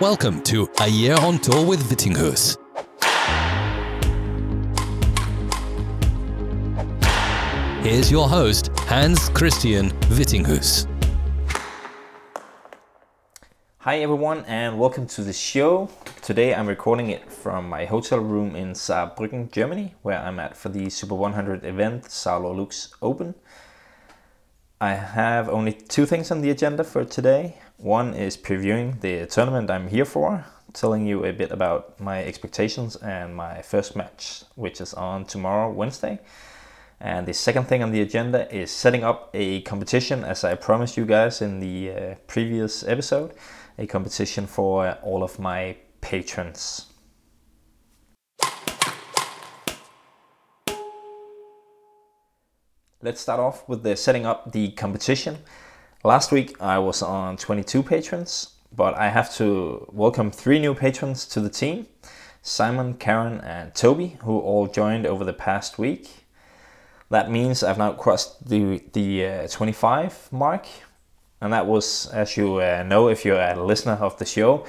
Welcome to A Year on Tour with Vittinghus. Here's your host, Hans Christian Vittinghus. Hi everyone and welcome to the show. Today I'm recording it from my hotel room in Saarbrücken, Germany, where I'm at for the Super 100 event, SaarLorLux Open. I have only two things on the agenda for today. One is previewing the tournament I'm here for, telling you a bit about my expectations and my first match, which is on tomorrow, Wednesday. And the second thing on the agenda is setting up a competition, as I promised you guys in the uh, previous episode, a competition for all of my patrons. Let's start off with the setting up the competition. Last week I was on 22 patrons, but I have to welcome three new patrons to the team Simon, Karen, and Toby, who all joined over the past week. That means I've now crossed the, the uh, 25 mark, and that was, as you uh, know, if you're a listener of the show,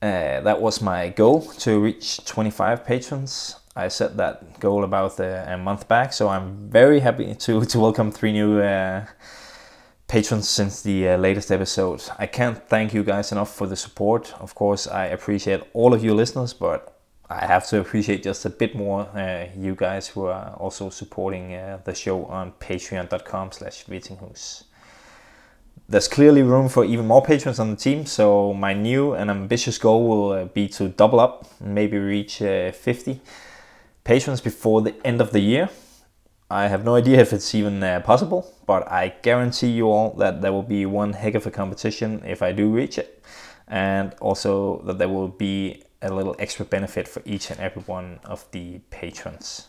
uh, that was my goal to reach 25 patrons. I set that goal about uh, a month back, so I'm very happy to, to welcome three new uh, patrons since the uh, latest episode. I can't thank you guys enough for the support. Of course, I appreciate all of you listeners, but I have to appreciate just a bit more uh, you guys who are also supporting uh, the show on patreon.com slash. There's clearly room for even more patrons on the team, so my new and ambitious goal will uh, be to double up, maybe reach uh, 50 patrons before the end of the year. I have no idea if it's even uh, possible, but I guarantee you all that there will be one heck of a competition if I do reach it, and also that there will be a little extra benefit for each and every one of the patrons.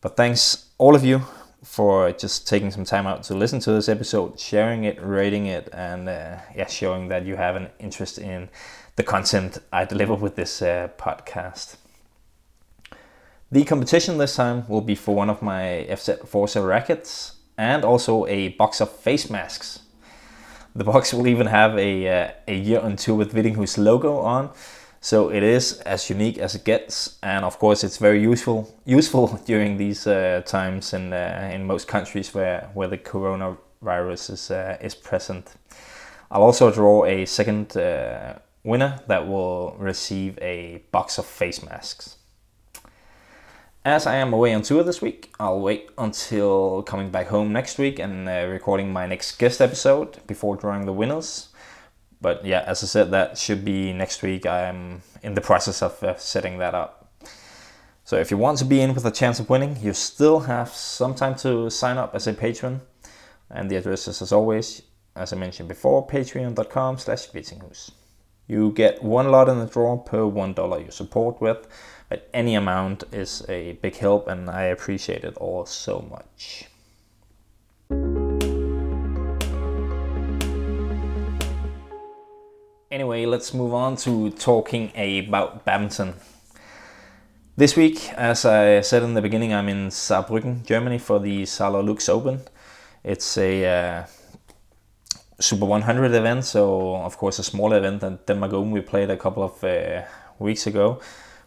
But thanks all of you for just taking some time out to listen to this episode, sharing it, rating it, and uh, yeah, showing that you have an interest in the content I deliver with this uh, podcast. The competition this time will be for one of my FZ Forza rackets and also a box of face masks. The box will even have a, uh, a year on tour with Vittinghus logo on, so it is as unique as it gets, and of course it's very useful useful during these uh, times in uh, in most countries where where the coronavirus is uh, is present. I'll also draw a second uh, winner that will receive a box of face masks. As I am away on tour this week, I'll wait until coming back home next week and uh, recording my next guest episode before drawing the winners but yeah, as I said, that should be next week. I'm in the process of uh, setting that up. So if you want to be in with a chance of winning, you still have some time to sign up as a patron. And the address is as always, as I mentioned before, patreon.com slash. You get one lot in the draw per one dollar you support with, but any amount is a big help and I appreciate it all so much. Anyway, let's move on to talking about badminton. This week, as I said in the beginning, I'm in Saarbrücken, Germany for the SaarLorLux Open. It's a uh, Super 100 event, so of course a smaller event than Denmark Open we played a couple of uh, weeks ago.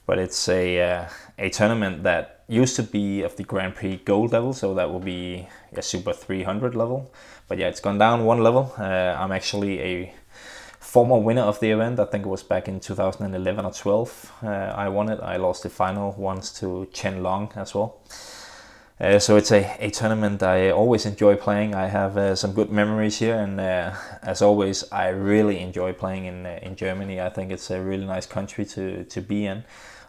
But it's a uh, a tournament that used to be of the Grand Prix Gold level, so that will be a Super 300 level. But yeah, it's gone down one level. Uh, I'm actually a former winner of the event. I think it was back in 2011 or 12. Uh, I won it. I lost the final once to Chen Long as well. Uh, so it's a, a tournament I always enjoy playing. I have uh, some good memories here, and uh, as always, I really enjoy playing in uh, in Germany. I think it's a really nice country to to be in.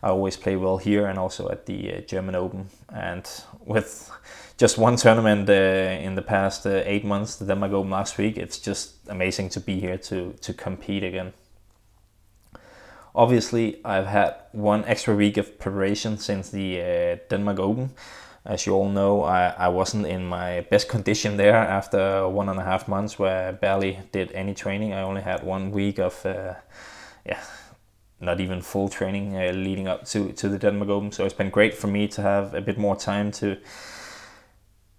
I always play well here and also at the uh, German Open. And with just one tournament uh, in the past uh, eight months, the Denmark Open last week, it's just amazing to be here to, to compete again. Obviously, I've had one extra week of preparation since the Denmark Open. As you all know, I, I wasn't in my best condition there after one and a half months where I barely did any training. I only had one week of, uh, yeah, not even full training uh, leading up to, to the Denmark Open. So it's been great for me to have a bit more time to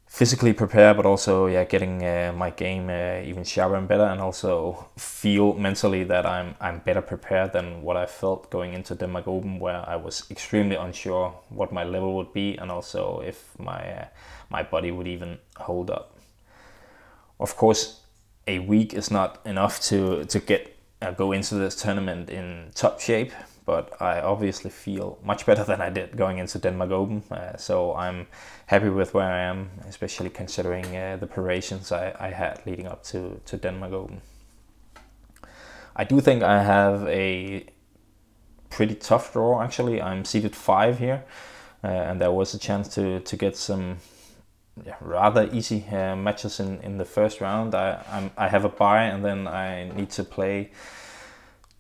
physically prepare, but also yeah, getting uh, my game uh, even sharper and better, and also feel mentally that I'm I'm better prepared than what I felt going into Denmark Open, where I was extremely unsure what my level would be, and also if my uh, my body would even hold up. Of course, a week is not enough to to get uh, go into this tournament in top shape, but I obviously feel much better than I did going into Denmark Open. Uh, so I'm happy with where I am, especially considering uh, the preparations I, I, had leading up to, to Denmark Open. I do think I have a pretty tough draw actually. I'm seated five here, uh, and there was a chance to, to get some rather easy uh, matches in, in the first round. I, I'm, I have a bye, and then I need to play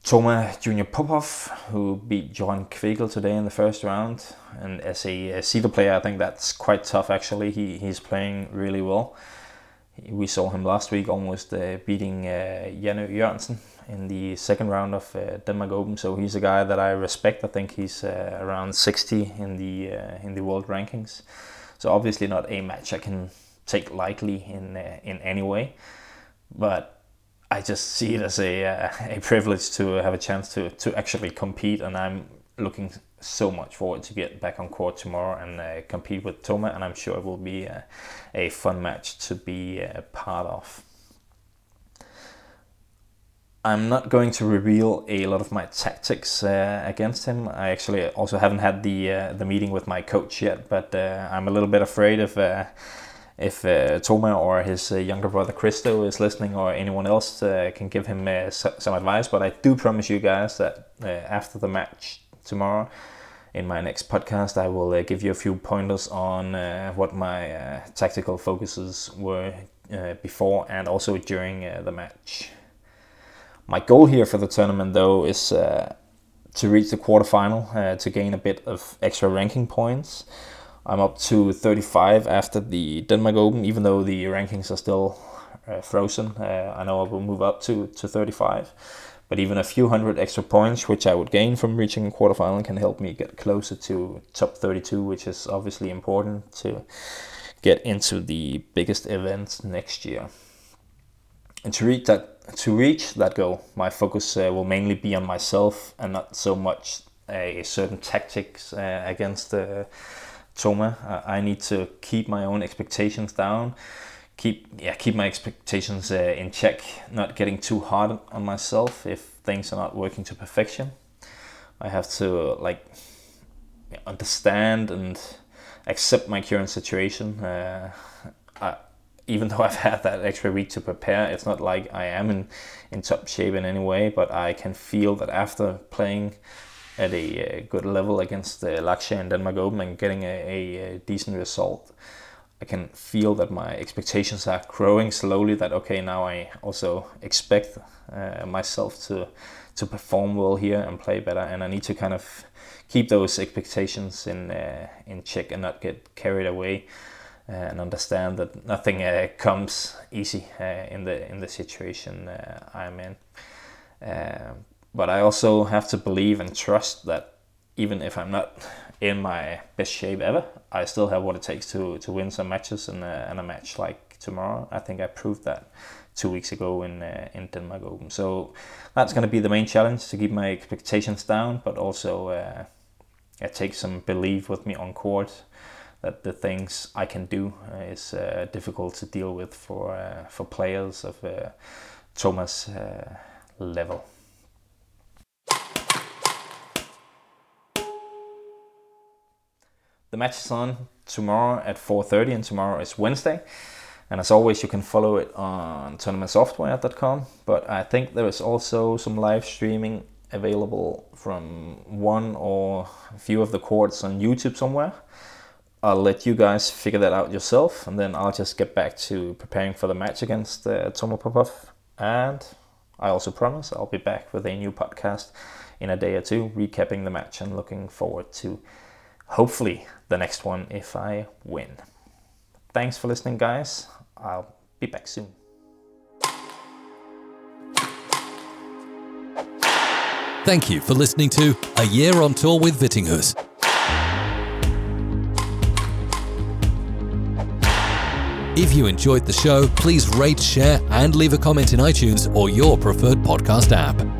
Toma Junior Popov, who beat John Kvegel today in the first round. And as a, a seeder player, I think that's quite tough actually. He, he's playing really well. We saw him last week almost uh, beating uh, Janne Jørgensen in the second round of uh, Denmark Open. So he's a guy that I respect. I think he's uh, around 60 in the uh, in the world rankings. So obviously not a match I can take lightly in uh, in any way. But I just see it as a uh, a privilege to have a chance to to actually compete, and I'm looking so much forward to get back on court tomorrow and uh, compete with Toma, and I'm sure it will be a, a fun match to be a part of. I'm not going to reveal a lot of my tactics uh, against him. I actually also haven't had the uh, the meeting with my coach yet, but uh, I'm a little bit afraid of uh, if uh, Toma or his uh, younger brother Christo is listening or anyone else can give him some advice. But I do promise you guys that after the match tomorrow, in my next podcast, I will give you a few pointers on what my tactical focuses were before and also during the match. My goal here for the tournament, though, is to reach the quarterfinal to gain a bit of extra ranking points. I'm up to 35 after the Denmark Open, even though the rankings are still uh, frozen. Uh, I know I will move up to, to 35. But even a few hundred extra points, which I would gain from reaching a quarterfinal, can help me get closer to top 32, which is obviously important to get into the biggest events next year. And to reach that, to reach that goal, my focus uh, will mainly be on myself and not so much a certain tactics uh, against the Toma. I need to keep my own expectations down, keep yeah keep my expectations uh, in check, not getting too hard on myself if things are not working to perfection. I have to like understand and accept my current situation. Uh, I, even though I've had that extra week to prepare, it's not like I am in, in top shape in any way, but I can feel that after playing at a, good level against Lakshya and Denmark Open and getting a, a, decent result. I can feel that my expectations are growing slowly. That okay, now I also expect uh, myself to to perform well here and play better, and I need to kind of keep those expectations in uh, in check and not get carried away, uh, and understand that nothing uh, comes easy uh, in the in the situation uh, I'm in. But I also have to believe and trust that even if I'm not in my best shape ever, I still have what it takes to, to win some matches and a, match like tomorrow. I think I proved that two weeks ago in uh, in Denmark Open. So that's going to be the main challenge to keep my expectations down, but also uh, it takes some belief with me on court that the things I can do uh, is uh, difficult to deal with for uh, for players of Toma's level. The match is on tomorrow at 4.30 and tomorrow is Wednesday. And as always, you can follow it on tournamentsoftware.com. But I think there is also some live streaming available from one or a few of the courts on YouTube somewhere. I'll let you guys figure that out yourself, and then I'll just get back to preparing for the match against uh, Toma Popov. And I also promise I'll be back with a new podcast in a day or two, recapping the match and looking forward to hopefully the next one if I win. Thanks for listening, guys. I'll be back soon. Thank you for listening to A Year on Tour with Vittinghus. If you enjoyed the show, please rate, share, and leave a comment in iTunes or your preferred podcast app.